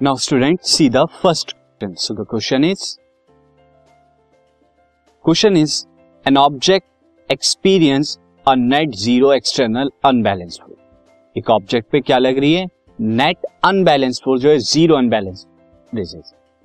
Now student see the first question so the question is question is an object experience a net zero external unbalance force एक object पे क्या लग रही है? Net unbalance force जो है zero unbalance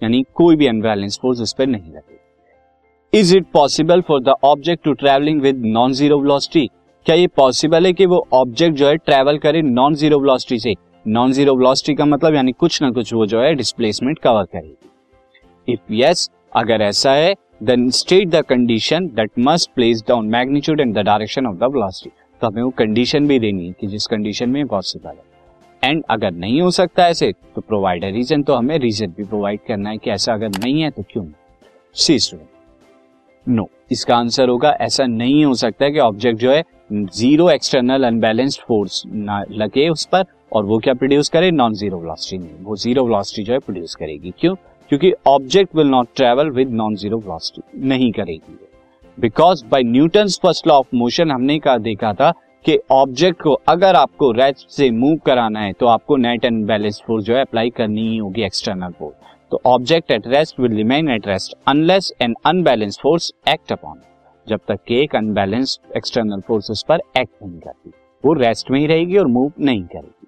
यानी कोई भी अनबैलेंस फोर्स उस पर नहीं लगी is it possible for the object to travelling with non zero velocity क्या ये पॉसिबल है कि वो ऑब्जेक्ट जो है ट्रेवल करे नॉन ज़ीरो वेलोसिटी से? नॉन ज़ीरो वेलोसिटी का मतलब यानी कुछ ना कुछ वो जो है डिस्प्लेसमेंट कवर करेगी। इफ़ यस अगर ऐसा है then state the condition that must place down magnitude and the direction of the velocity तो हमें वो कंडीशन भी देनी है कि जिस कंडीशन में पॉसिबल है। एंड अगर नहीं हो सकता ऐसे तो प्रोवाइड है रीजन तो हमें रीजन भी प्रोवाइड करना है कि ऐसा अगर नहीं है तो क्यों? सी स्टूडेंट नो इसका आंसर होगा, ऐसा नहीं हो सकता कि ऑब्जेक्ट जो है ज़ीरो एक्सटर्नल अनबैलेंस्ड फोर्स ना लगे उस पर, और वो क्या प्रोड्यूस करे? नॉन ज़ीरो वेलोसिटी नहीं। वो ज़ीरो वेलोसिटी जो है प्रोड्यूस करेगी। क्यों? क्योंकि object will not travel with non zero velocity नहीं करेगी because by Newton first law of motion हमने कहा, देखा था कि ऑब्जेक्ट को अगर आपको रेस्ट से मूव कराना है तो आपको नेट एंड बैलेंस फोर्स जो है अप्लाई करनी ही होगी एक्सटर्नल फोर्स तो object at rest will remain at rest unless an unbalance force act upon जब तक कि एक अनबैलेंस एक्सटर्नल फोर्स उस पर एक्ट नहीं करती, वो रेस्ट में ही रहेगी और मूव नहीं करेगी।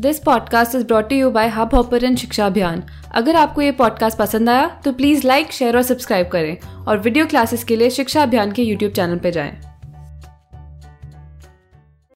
This podcast is brought you by Hubhopper शिक्षा अभियान अगर आपको ये पॉडकास्ट पसंद आया तो प्लीज़ लाइक शेयर और सब्सक्राइब करें और वीडियो क्लासेस के लिए शिक्षा अभियान के यूट्यूब चैनल पर जाएँ।